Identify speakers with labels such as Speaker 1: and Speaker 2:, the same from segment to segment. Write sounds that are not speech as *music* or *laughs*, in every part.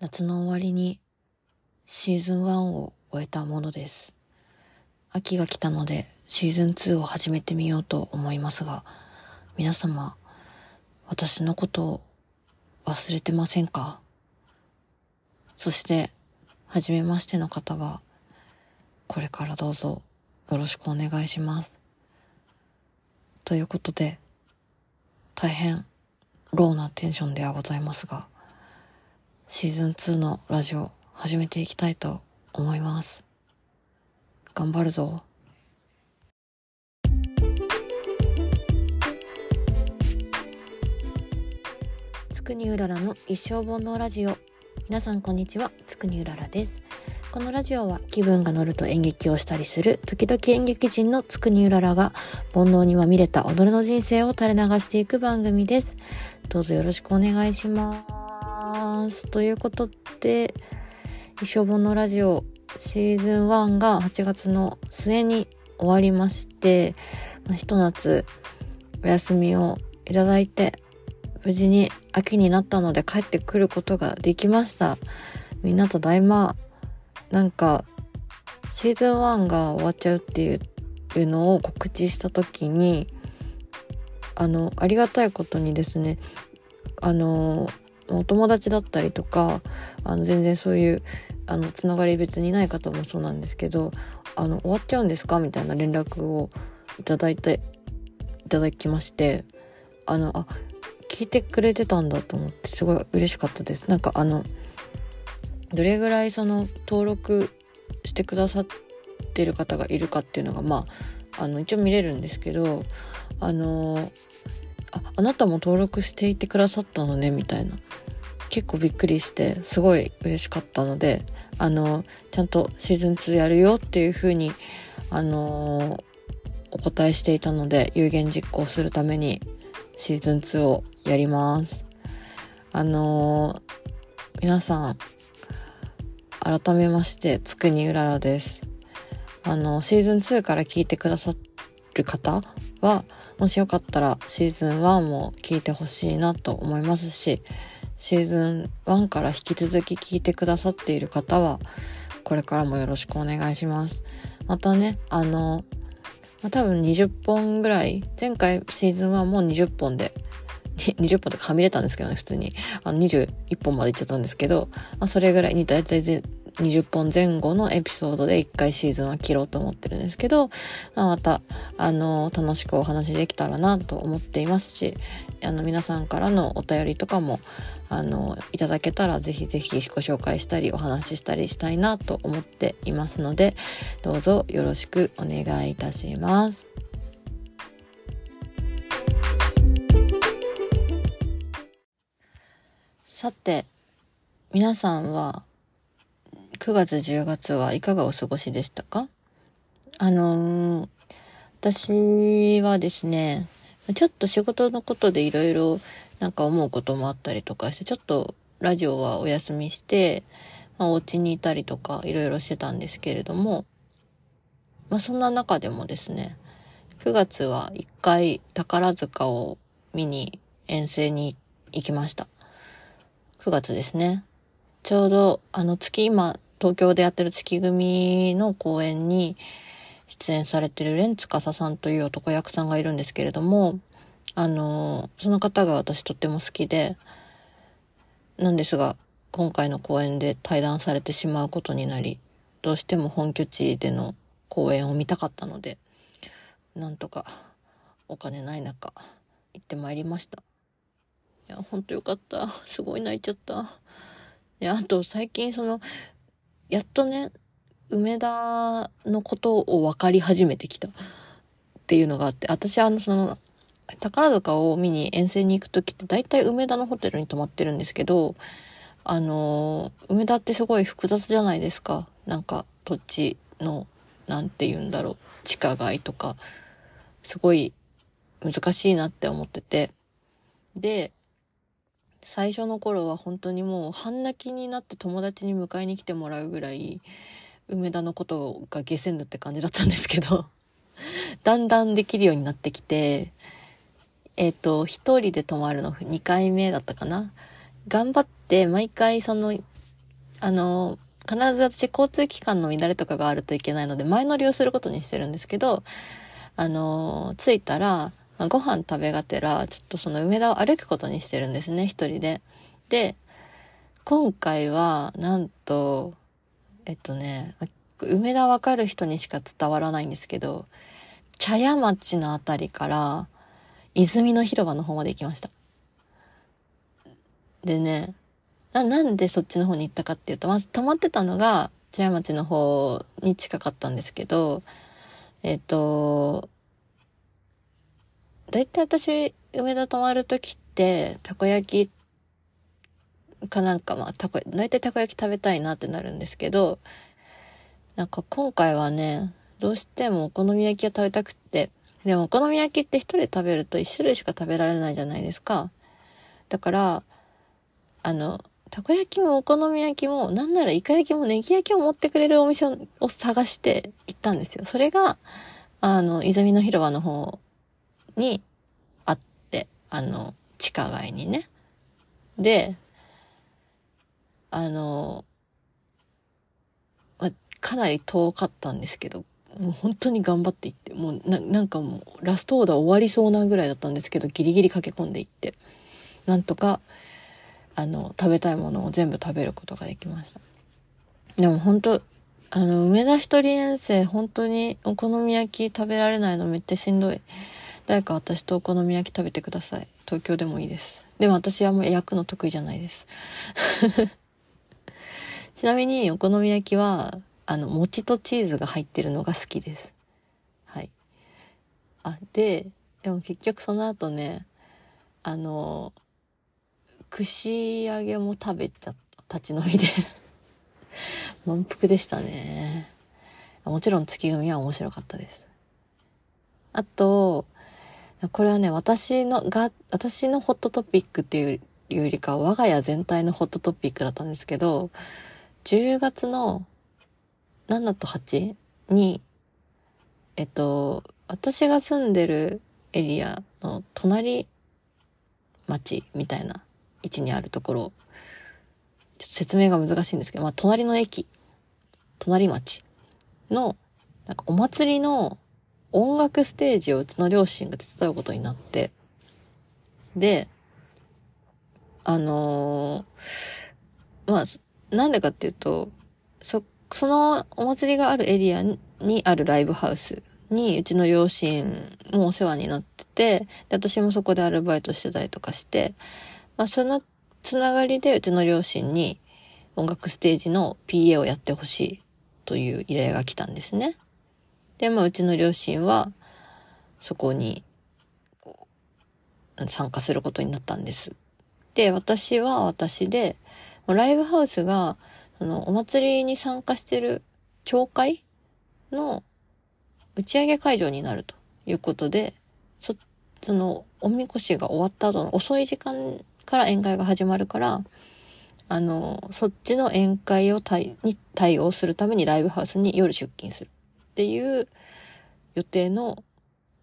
Speaker 1: 夏の終わりにシーズン1を終えたものです。秋が来たのでシーズン2を始めてみようと思いますが、皆様、私のことを忘れてませんか？そして、初めましての方は、これからどうぞよろしくお願いします。ということで、大変ローなテンションではございますが、シーズン2のラジオ始めていきたいと思います。頑張るぞ。つくにうららの一生本のラジオ。皆さんこんにちは、つくにうららです。このラジオは気分が乗ると演劇をしたりする時々演劇人のつくにうららが煩悩にまみれた己の人生を垂れ流していく番組です。どうぞよろしくお願いします。ということで、一生本のラジオシーズン1が8月の末に終わりまして、まあ、ひと夏お休みをいただいて無事に秋になったので帰ってくることができました。みんなと大魔、なんか、シーズン1が終わっちゃうっていうのを告知した時に、あの、ありがたいことにですね、あの、お友達だったりとか、あの、全然そういう、あの、つながり別にない方もそうなんですけど、あの、終わっちゃうんですかみたいな連絡をいただいて、いただきまして、あの、あ、聞いてくれてたんだと思ってすごい嬉しかったです。なんかあのどれぐらいその登録してくださってる方がいるかっていうのがまああの一応見れるんですけどあのあなたも登録していてくださったのねみたいな結構びっくりしてすごい嬉しかったのであのちゃんとシーズン2やるよっていう風にあのお答えしていたので有言実行するためにシーズン2をやります。あの、皆さん、改めまして、つくにうららです。あの、シーズン2から聞いてくださる方は、もしよかったらシーズン1も聞いてほしいなと思いますし、シーズン1から引き続き聞いてくださっている方は、これからもよろしくお願いします。またね、あの、まあ、多分20本ぐらい、前回シーズン1も20本で、*laughs* 20本ではみれたんですけどね、普通に。あの21本までいっちゃったんですけど、まあ、それぐらいに大体20本前後のエピソードで1回シーズンは切ろうと思ってるんですけど、まあ、また、あの、楽しくお話できたらなと思っていますし、あの、皆さんからのお便りとかも、あの、いただけたらぜひぜひご紹介したりお話ししたりしたいなと思っていますので、どうぞよろしくお願いいたします。さて、皆さんは9月10月はいかがお過ごしでしたか？あのー、私はですね、ちょっと仕事のことでいろいろなんか思うこともあったりとかして、ちょっとラジオはお休みして、まあ、お家にいたりとかいろいろしてたんですけれども、まあそんな中でもですね、9月は一回宝塚を見に遠征に行きました。9月ですね。ちょうどあの月今東京でやってる月組の公演に出演されてるレンツカサさんという男役さんがいるんですけれども、あの、その方が私とっても好きで、なんですが、今回の公演で対談されてしまうことになり、どうしても本拠地での公演を見たかったので、なんとかお金ない中、行ってまいりました。いや、ほんとよかった。すごい泣いちゃった。で、あと最近その、やっとね、梅田のことを分かり始めてきたっていうのがあって、私あのその、宝塚を見に遠征に行く時って大体梅田のホテルに泊まってるんですけど、あの、梅田ってすごい複雑じゃないですか。なんか土地の、なんて言うんだろう、地下街とか、すごい難しいなって思ってて。で、最初の頃は本当にもう半泣きになって友達に迎えに来てもらうぐらい梅田のことが下船だって感じだったんですけど *laughs* だんだんできるようになってきてえっ、ー、と一人で泊まるの2回目だったかな？頑張って毎回そのあの、必ず私交通機関の乱れとかがあるといけないので、前乗りをすることにしてるんですけど、あの、着いたら、まあ、ご飯食べがてら、ちょっとその梅田を歩くことにしてるんですね、一人で。で、今回は、なんと、えっとね、梅田わかる人にしか伝わらないんですけど、茶屋町のあたりから、泉の広場の方まで行きました。でね、な、なんでそっちの方に行ったかっていうと、まず泊まってたのが、茶屋町の方に近かったんですけど、えっ、と、だいたい私、梅田泊まるときって、たこ焼きかなんか、まあ、たこ、だいたいたこ焼き食べたいなってなるんですけど、なんか今回はね、どうしてもお好み焼きが食べたくって、でもお好み焼きって一人で食べると一種類しか食べられないじゃないですか。だから、あの、たこ焼きもお好み焼きも、なんならイカ焼きもネギ焼きを持ってくれるお店を探して行ったんですよ。それが、あの、泉の広場の方にあって、あの、地下街にね。で、あの、ま、かなり遠かったんですけど、もう本当に頑張っていって、もうな、なんかもうラストオーダー終わりそうなぐらいだったんですけど、ギリギリ駆け込んでいって、なんとか、あの、食べたいものを全部食べることができました。でも本当あの、梅田一人遠征、本当にお好み焼き食べられないのめっちゃしんどい。誰か私とお好み焼き食べてください。東京でもいいです。でも私はもう焼くの得意じゃないです。*laughs* ちなみにお好み焼きは、あの、餅とチーズが入ってるのが好きです。はい。あ、で、でも結局その後ね、あの、串揚げも食べちゃった。立ち飲みで *laughs* 満腹でしたね。もちろん月組は面白かったです。あと、これはね、私のが、私のホットトピックっていうよりか我が家全体のホットトピックだったんですけど、10月の7と8に、えっと、私が住んでるエリアの隣町みたいな位置にあるところ、ちょっと説明が難しいんですけど、まあ、隣の駅、隣町の、なんかお祭りの音楽ステージをうちの両親が手伝うことになって、で、あのー、まあ、なんでかっていうと、そ、そのお祭りがあるエリアにあるライブハウスにうちの両親もお世話になってて、で、私もそこでアルバイトしてたりとかして、まあ、そのつながりでうちの両親に音楽ステージの PA をやってほしいという依頼が来たんですね。で、まあ、うちの両親は、そこに、こう、参加することになったんです。で、私は私で、ライブハウスが、その、お祭りに参加してる町会の打ち上げ会場になるということで、そ、その、おみこしが終わった後の遅い時間から宴会が始まるから、あの、そっちの宴会を対に対応するためにライブハウスに夜出勤するっていう予定の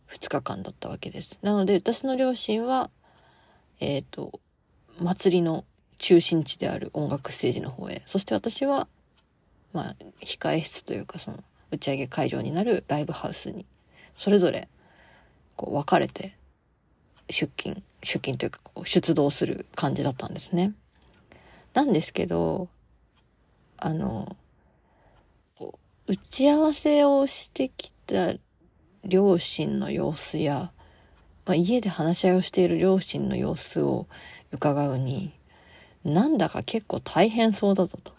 Speaker 1: 2日間だったわけです。なので、私の両親は、えっ、ー、と、祭りの中心地である音楽ステージの方へ、そして私は、まあ、控え室というか、その、打ち上げ会場になるライブハウスに、それぞれ、こう、分かれて、出勤、出勤というか、こう、出動する感じだったんですね。なんですけど、あの、打ち合わせをしてきた両親の様子や、まあ、家で話し合いをしている両親の様子を伺うに、なんだか結構大変そうだぞと。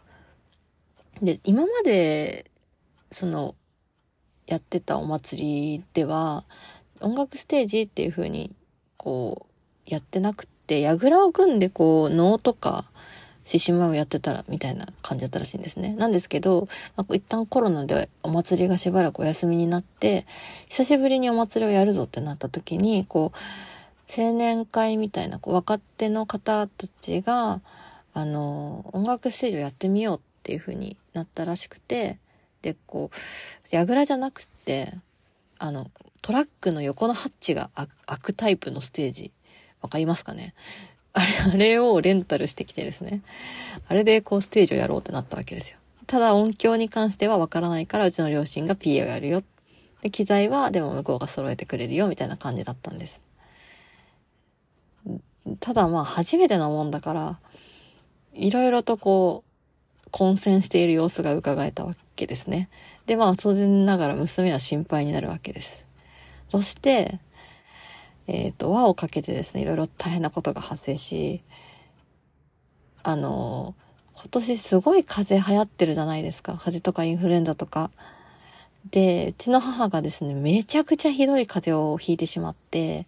Speaker 1: で、今まで、その、やってたお祭りでは、音楽ステージっていう風にこう、やってなくて、櫓を組んでこう、能とか、獅子舞をやってたら、みたいな感じだったらしいんですね。なんですけど、まあ、一旦コロナでお祭りがしばらくお休みになって、久しぶりにお祭りをやるぞってなった時に、こう、青年会みたいな、こう、若手の方たちが、あの、音楽ステージをやってみようっていう風になったらしくて、で、こう、櫓じゃなくて、あの、トラックの横のハッチが開くタイプのステージ。わかりますかね？あれ、*laughs* あれをレンタルしてきてですね。あれでこうステージをやろうってなったわけですよ。ただ音響に関してはわからないからうちの両親が PA をやるよ。で、機材はでも向こうが揃えてくれるよみたいな感じだったんです。ただまあ初めてなもんだから、いろいろとこう、混戦している様子が伺えたわけですね。で、まあ当然ながら娘は心配になるわけです。そして、えっ、ー、と、輪をかけてですね、いろいろ大変なことが発生し、あの、今年すごい風邪流行ってるじゃないですか。風邪とかインフルエンザとか。で、うちの母がですね、めちゃくちゃひどい風邪をひいてしまって、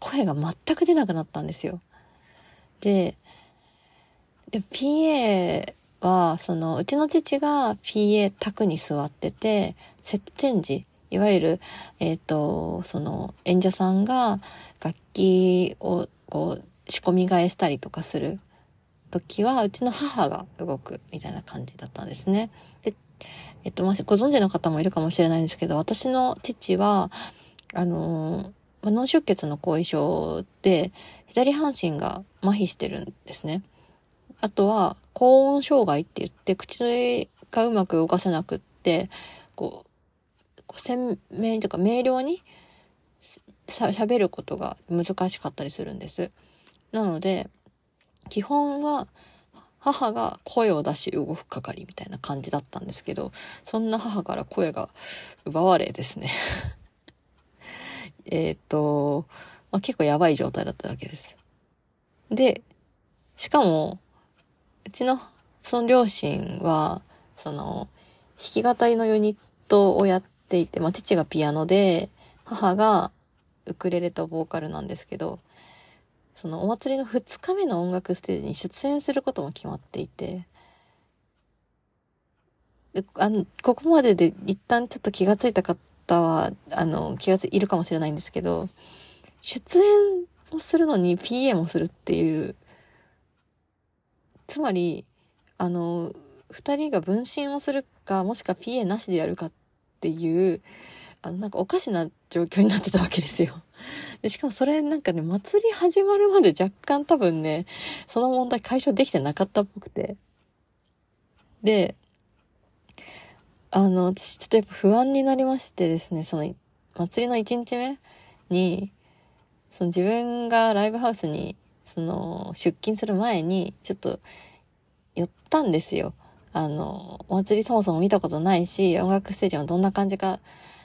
Speaker 1: 声が全く出なくなったんですよ。で、で、PA は、その、うちの父が PA 宅に座ってて、セットチェンジいわゆる、えっ、ー、と、その、演者さんが楽器をこう、仕込み替えしたりとかする時は、うちの母が動くみたいな感じだったんですね。で、えっ、と、まあ、ご存知の方もいるかもしれないんですけど、私の父は、あの、脳出血の後遺症で、左半身が麻痺してるんですね。あとは、高音障害って言って、口がうまく動かせなくって、こうこう、鮮明というか明瞭に喋ることが難しかったりするんです。なので、基本は母が声を出し動く係みたいな感じだったんですけど、そんな母から声が奪われですね *laughs* えっと、まあ、結構やばい状態だったわけです。で、しかも、うちのその両親は、その、弾き語りのユニットをやっていて、まあ、父がピアノで、母がウクレレとボーカルなんですけど、そのお祭りの2日目の音楽ステージに出演することも決まっていて、であのここまでで一旦ちょっと気がついた方は、あの、気がついるかもしれないんですけど、出演をするのに PA もするっていう、つまり、あの、二人が分身をするか、もしくは PA なしでやるかっっていう、あの、なんかおかしな状況になってたわけですよ。*laughs* でしかもそれなんかね、祭り始まるまで若干多分ね、その問題解消できてなかったっぽくて。で、あの、私ちょっとやっぱ不安になりましてですね、その、祭りの1日目に、その自分がライブハウスに、その、出勤する前に、ちょっと、寄ったんですよ。あの、お祭りそもそも見たことないし、音楽ステージもどんな感じか、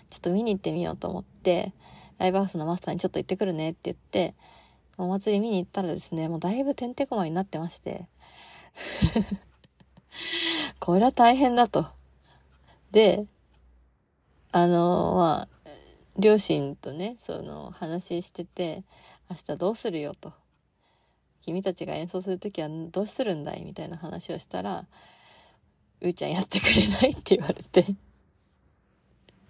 Speaker 1: ちょっと見に行ってみようと思って、ライブハウスのマスターにちょっと行ってくるねって言って、お祭り見に行ったらですね、もうだいぶてんてこまになってまして、*laughs* これは大変だと。で、あの、まあ、両親とね、その話してて、明日どうするよと。君たちが演奏するときはどうするんだいみたいな話をしたら、うーちゃんやってくれないって言われて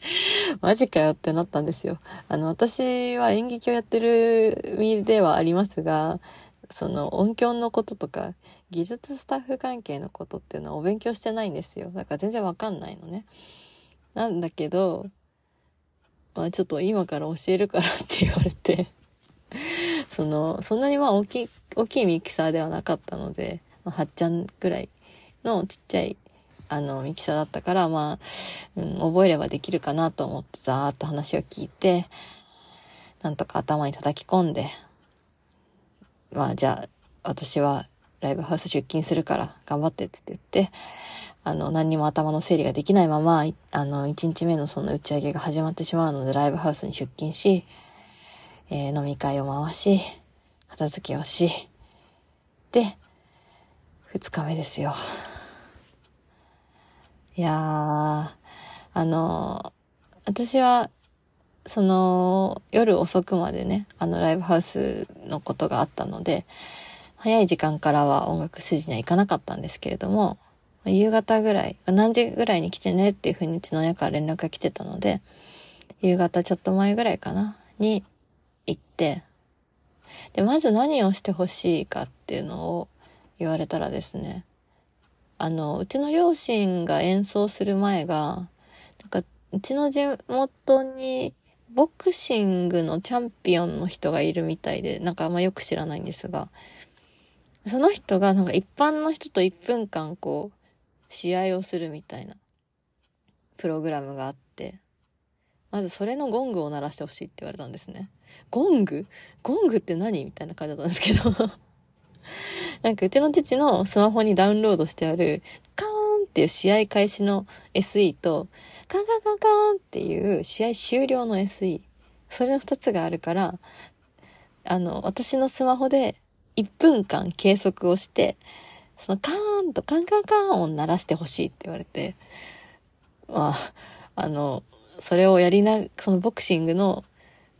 Speaker 1: *laughs* マジかよってなったんですよ。あの、私は演劇をやってる身ではありますが、その音響のこととか、技術スタッフ関係のことっていうのはお勉強してないんですよ。だから全然わかんないのね。なんだけど、まあちょっと今から教えるからって言われてその、そんなにまあ大きい、大きいミキサーではなかったので、まあ、8ちゃんぐらいのちっちゃいあの、ミキサーだったから、まあ、うん、覚えればできるかなと思ってざーっと話を聞いて、なんとか頭に叩き込んで、まあ、じゃあ、私はライブハウス出勤するから頑張ってって言って、あの、何にも頭の整理ができないまま、あの、1日目のその打ち上げが始まってしまうので、ライブハウスに出勤し、えー、飲み会を回し、片付けをし、で、2日目ですよ。いやー、あの、私は、その、夜遅くまでね、あの、ライブハウスのことがあったので、早い時間からは音楽ステージには行かなかったんですけれども、夕方ぐらい、何時ぐらいに来てねっていうふうにうちの親から連絡が来てたので、夕方ちょっと前ぐらいかな、に行って、で、まず何をしてほしいかっていうのを言われたらですね、あの、うちの両親が演奏する前が、なんか、うちの地元に、ボクシングのチャンピオンの人がいるみたいで、なんかあんまよく知らないんですが、その人がなんか一般の人と1分間こう、試合をするみたいな、プログラムがあって、まずそれのゴングを鳴らしてほしいって言われたんですね。ゴング？ゴングって何？みたいな感じだったんですけど。*laughs* なんかうちの父のスマホにダウンロードしてある、カーンっていう試合開始の SE と、カンカンカンカンっていう試合終了の SE。それの二つがあるから、あの、私のスマホで1分間計測をして、そのカーンとカンカンカーンを鳴らしてほしいって言われて、まあ、あの、それをやりな、そのボクシングの、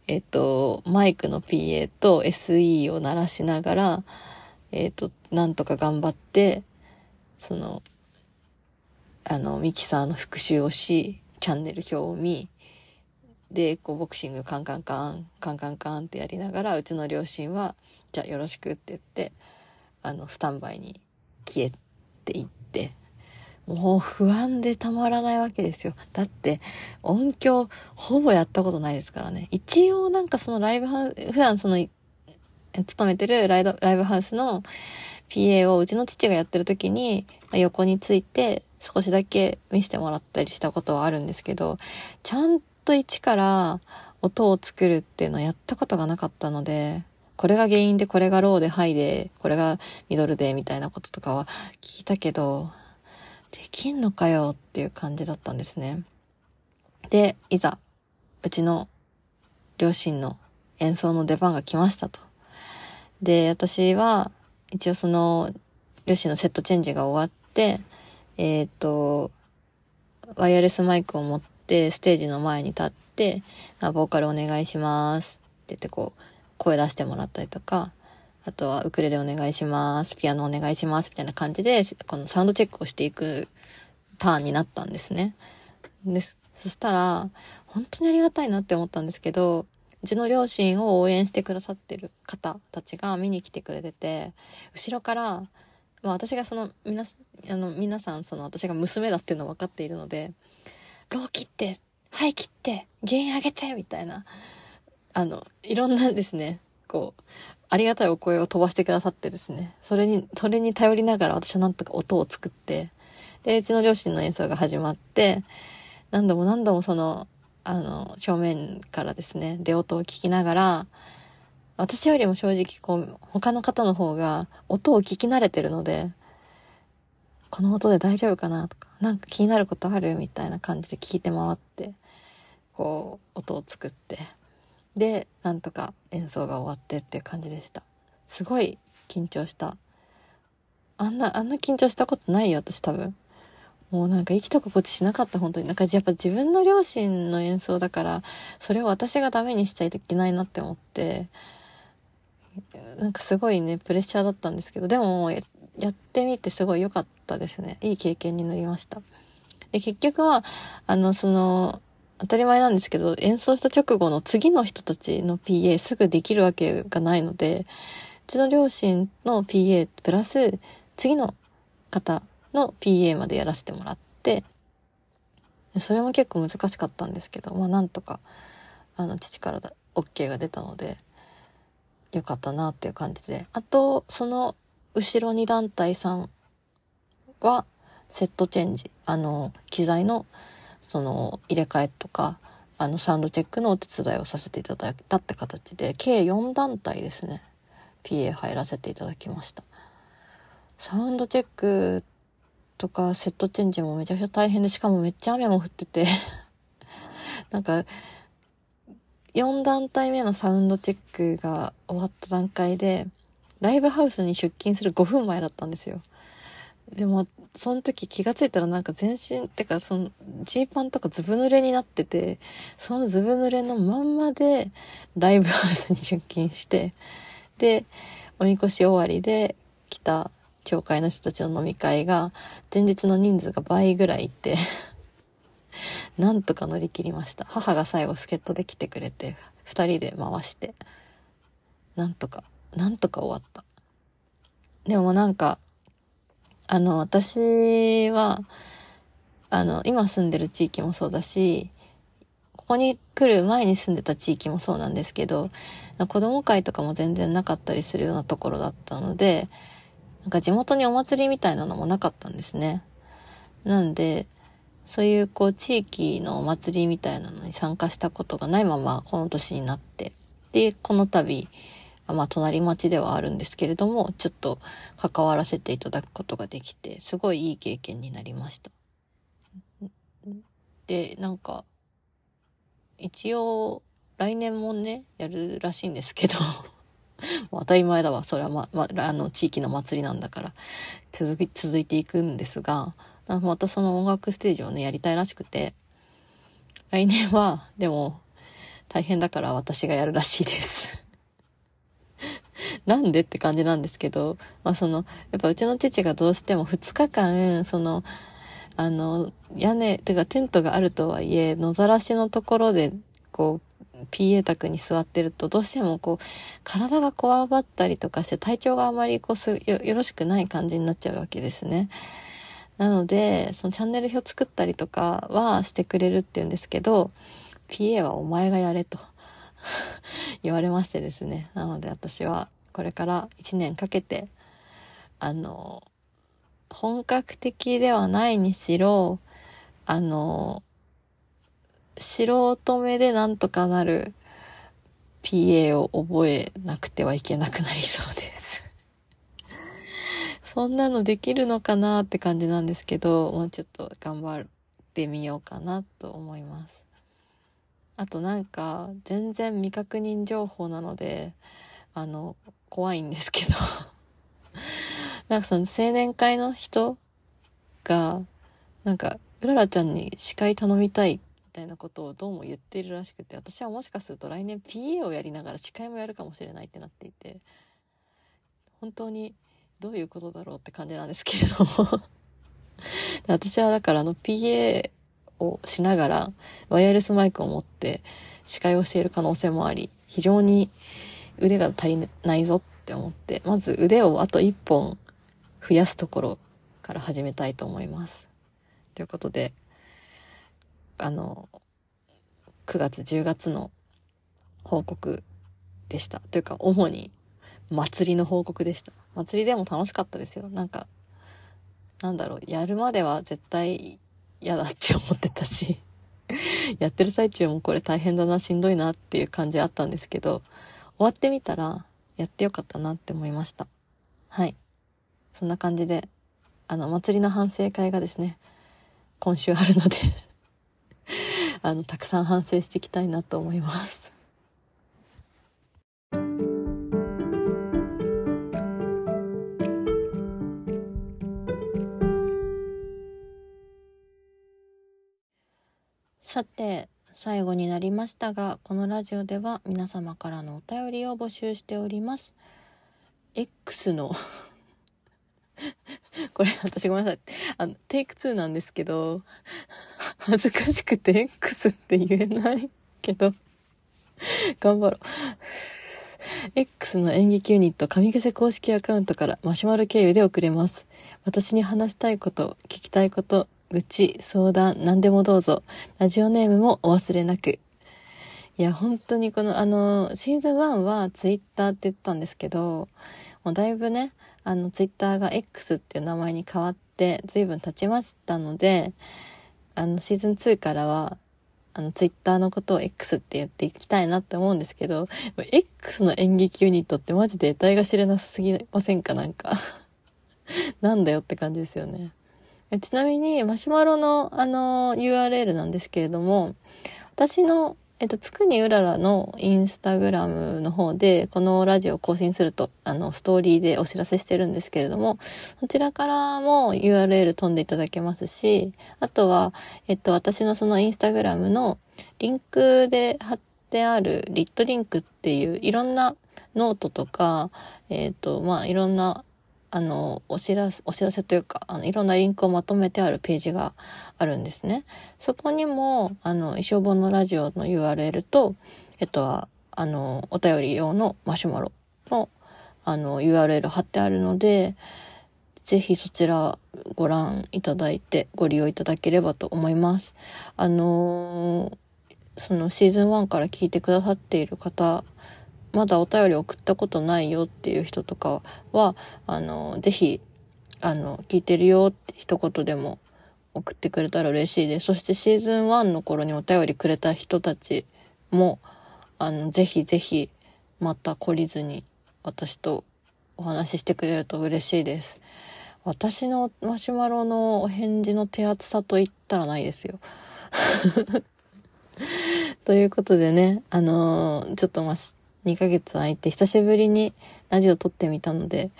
Speaker 1: えっと、マイクの PA と SE を鳴らしながら、えっと、なんとか頑張って、その、あの、ミキサーの復習をし、チャンネル表を見、で、こう、ボクシングカンカンカン、カンカンカンってやりながら、うちの両親は、じゃあよろしくって言って、あの、スタンバイに消えていって、もう不安でたまらないわけですよ。だって、音響、ほぼやったことないですからね。一応なんかそのライブハウス、普段その、勤めてるライライブハウスの PA をうちの父がやってる時に、ま、横について少しだけ見せてもらったりしたことはあるんですけど、ちゃんと一から音を作るっていうのはやったことがなかったので、これが原因で、これがローで、ハイで、これがミドルで、みたいなこととかは聞いたけど、できんのかよっていう感じだったんですね。で、いざ、うちの両親の演奏の出番が来ましたと。で、私は、一応その、両親のセットチェンジが終わって、えっ、ー、と、ワイヤレスマイクを持ってステージの前に立って、あボーカルお願いします。って言ってこう、声出してもらったりとか、あとはウクレレお願いします、ピアノお願いします、みたいな感じで、このサウンドチェックをしていくターンになったんですね。で、そしたら、本当にありがたいなって思ったんですけど、うちの両親を応援してくださってる方たちが見に来てくれてて、後ろから、まあ私がその、皆、あの、皆さんその私が娘だっていうの分かっているので、ロー切って、ハイ切って、弦上げてみたいなあの、いろんなですね、こう、ありがたいお声を飛ばしてくださってですね、それに、それに頼りながら私はなんとか音を作って、で、うちの両親の演奏が始まって、何度も何度もその、あの、正面からですね、出音を聞きながら、私よりも正直こう、他の方の方が音を聞き慣れてるので、この音で大丈夫かなとか、なんか気になることあるみたいな感じで聞いて回って、こう、音を作って、で、なんとか演奏が終わってっていう感じでした。すごい緊張した。あんな、あんな緊張したことないよ、私多分。もうなんか生きた心地しなかった、本当に。なんかやっぱ自分の両親の演奏だから、それを私がダメにしちゃいけないなって思って、なんかすごいね、プレッシャーだったんですけど、でもやってみてすごい良かったですね。いい経験になりました。で、結局は、あの、その、当たり前なんですけど、演奏した直後の次の人たちの PA すぐできるわけがないので、うちの両親の PA プラス次の方の PA までやらせてもらって、それも結構難しかったんですけど、まあなんとか、あの、父からだ OK が出たので、よかったなっていう感じで。あと、その後ろに団体さんは、セットチェンジ、あの、機材のその入れ替えとかあのサウンドチェックのお手伝いをさせていただいたって形で計4団体ですね PA 入らせていただきましたサウンドチェックとかセットチェンジもめちゃくちゃ大変でしかもめっちゃ雨も降ってて。*laughs* なんか4団体目のサウンドチェックが終わった段階でライブハウスに出勤する5分前だったんですよ。でも、その時気がついたらなんか全身、ってかそのジーパンとかずぶ濡れになってて、そのずぶ濡れのまんまでライブハウスに出勤して、で、おみこし終わりで来た教会の人たちの飲み会が、前日の人数が倍ぐらいいて *laughs* なんとか乗り切りました。母が最後助っ人で来てくれて、二人で回して、なんとか、なんとか終わった。でもなんか、あの、私は、あの、今住んでる地域もそうだし、ここに来る前に住んでた地域もそうなんですけど、子供会とかも全然なかったりするようなところだったので、なんか地元にお祭りみたいなのもなかったんですね。なんで、そういうこう地域のお祭りみたいなのに参加したことがないままこの年になって、で、この度、まあ隣町ではあるんですけれども、ちょっと関わらせていただくことができて、すごいいい経験になりました。で、なんか、一応、来年もね、やるらしいんですけど *laughs* 当たり前だわ。それはま、ま、あの、地域の祭りなんだから、続き、続いていくんですが、またその音楽ステージをね、やりたいらしくて、来年は、でも、大変だから私がやるらしいです。*laughs* なんでって感じなんですけど、まあその、やっぱうちの父がどうしても2日間、その、あの、屋根、てかテントがあるとはいえ、野ざらしのところで、こう、PA 宅に座ってると、どうしてもこう、体がこわばったりとかして、体調があまりこうすよ、よろしくない感じになっちゃうわけですね。なので、そのチャンネル表作ったりとかはしてくれるって言うんですけど、PA はお前がやれと言われましてですね。なので私はこれから1年かけて、あの、本格的ではないにしろ、あの、素人目でなんとかなる PA を覚えなくてはいけなくなりそうですそんなのできるのかなって感じなんですけど、もうちょっと頑張ってみようかなと思います。あとなんか、全然未確認情報なので、あの、怖いんですけど *laughs* なんかその青年会の人が、なんか、うららちゃんに司会頼みたいってみたいなことをどうも言ってるらしくて、私はもしかすると来年 PA をやりながら司会もやるかもしれないってなっていて、本当にどういうことだろうって感じなんですけれども *laughs* 私はだからあの PA をしながらワイヤレスマイクを持って司会をしている可能性もあり、非常に腕が足りないぞって思って、まず腕をあと1本増やすところから始めたいと思います。ということで、あの、9月、10月の報告でした。というか、主に祭りの報告でした。祭りでも楽しかったですよ。なんか、なんだろう、やるまでは絶対嫌だって思ってたし、*laughs* やってる最中もこれ大変だな、しんどいなっていう感じあったんですけど、終わってみたら、やってよかったなって思いました。はい。そんな感じで、あの、祭りの反省会がですね、今週あるのであの、たくさん反省していきたいなと思います。さて、最後になりましたが、このラジオでは皆様からのお便りを募集しております。X の *laughs* これ *laughs* 私ごめんなさい。あの、テイク2なんですけど、恥ずかしくて X って言えないけど、頑張ろう。X の演劇ユニット、神癖公式アカウントからマシュマロ経由で送れます。私に話したいこと、聞きたいこと、愚痴、相談、何でもどうぞ。ラジオネームもお忘れなく。いや、本当にこの、あの、シーズン1はツイッターって言ったんですけど、もうだいぶね、あの、ツイッターが X っていう名前に変わって、随分経ちましたので、あの、シーズン2からは、あの、ツイッターのことを X ってやっていきたいなって思うんですけど、X の演劇ユニットってマジで得体が知れなさすぎませんか？なんか *laughs* なんだよって感じですよね。ちなみに、マシュマロの、あの、URL なんですけれども、私のえっと、つくにうららのインスタグラムの方で、このラジオを更新すると、あの、ストーリーでお知らせしてるんですけれども、そちらからも URL 飛んでいただけますし、あとは、えっと、私のそのインスタグラムのリンクで貼ってあるリットリンクっていういろんなノートとか、えっと、まあ、いろんなあの、お知らせ、お知らせというか、あの、いろんなリンクをまとめてあるページがあるんですね。そこにも、あの、衣装本のラジオの URL と、えっと、あの、お便り用のマシュマロの、あの、URL 貼ってあるので、ぜひそちらご覧いただいてご利用いただければと思います。あのそのシーズン1から聞いてくださっている方まだお便り送ったことないよっていう人とかは、あの、ぜひ、あの、聞いてるよって一言でも送ってくれたら嬉しいです。そしてシーズン1の頃にお便りくれた人たちも、あの、ぜひぜひ、また懲りずに私とお話ししてくれると嬉しいです。私のマシュマロのお返事の手厚さと言ったらないですよ。*laughs* ということでね、あのー、ちょっとまあ、2ヶ月空いて久しぶりにラジオ撮ってみたので、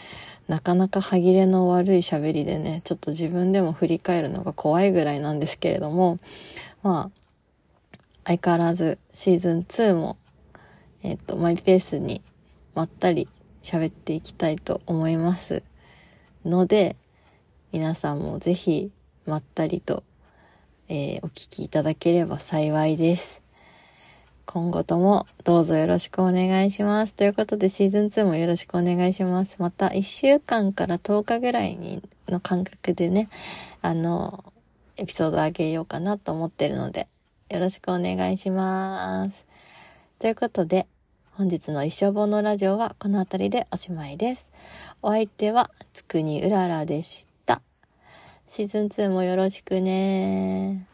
Speaker 1: なかなか歯切れの悪い喋りでね、ちょっと自分でも振り返るのが怖いぐらいなんですけれども、まあ、相変わらずシーズン2も、えっ、と、マイペースにまったり喋っていきたいと思いますので、皆さんもぜひまったりと、えー、お聞きいただければ幸いです。今後ともどうぞよろしくお願いします。ということでシーズン2もよろしくお願いします。また1週間から10日ぐらいにの間隔でね、あの、エピソードあげようかなと思ってるので、よろしくお願いします。ということで、本日の一生本のラジオはこの辺りでおしまいです。お相手はつくにうららでした。シーズン2もよろしくね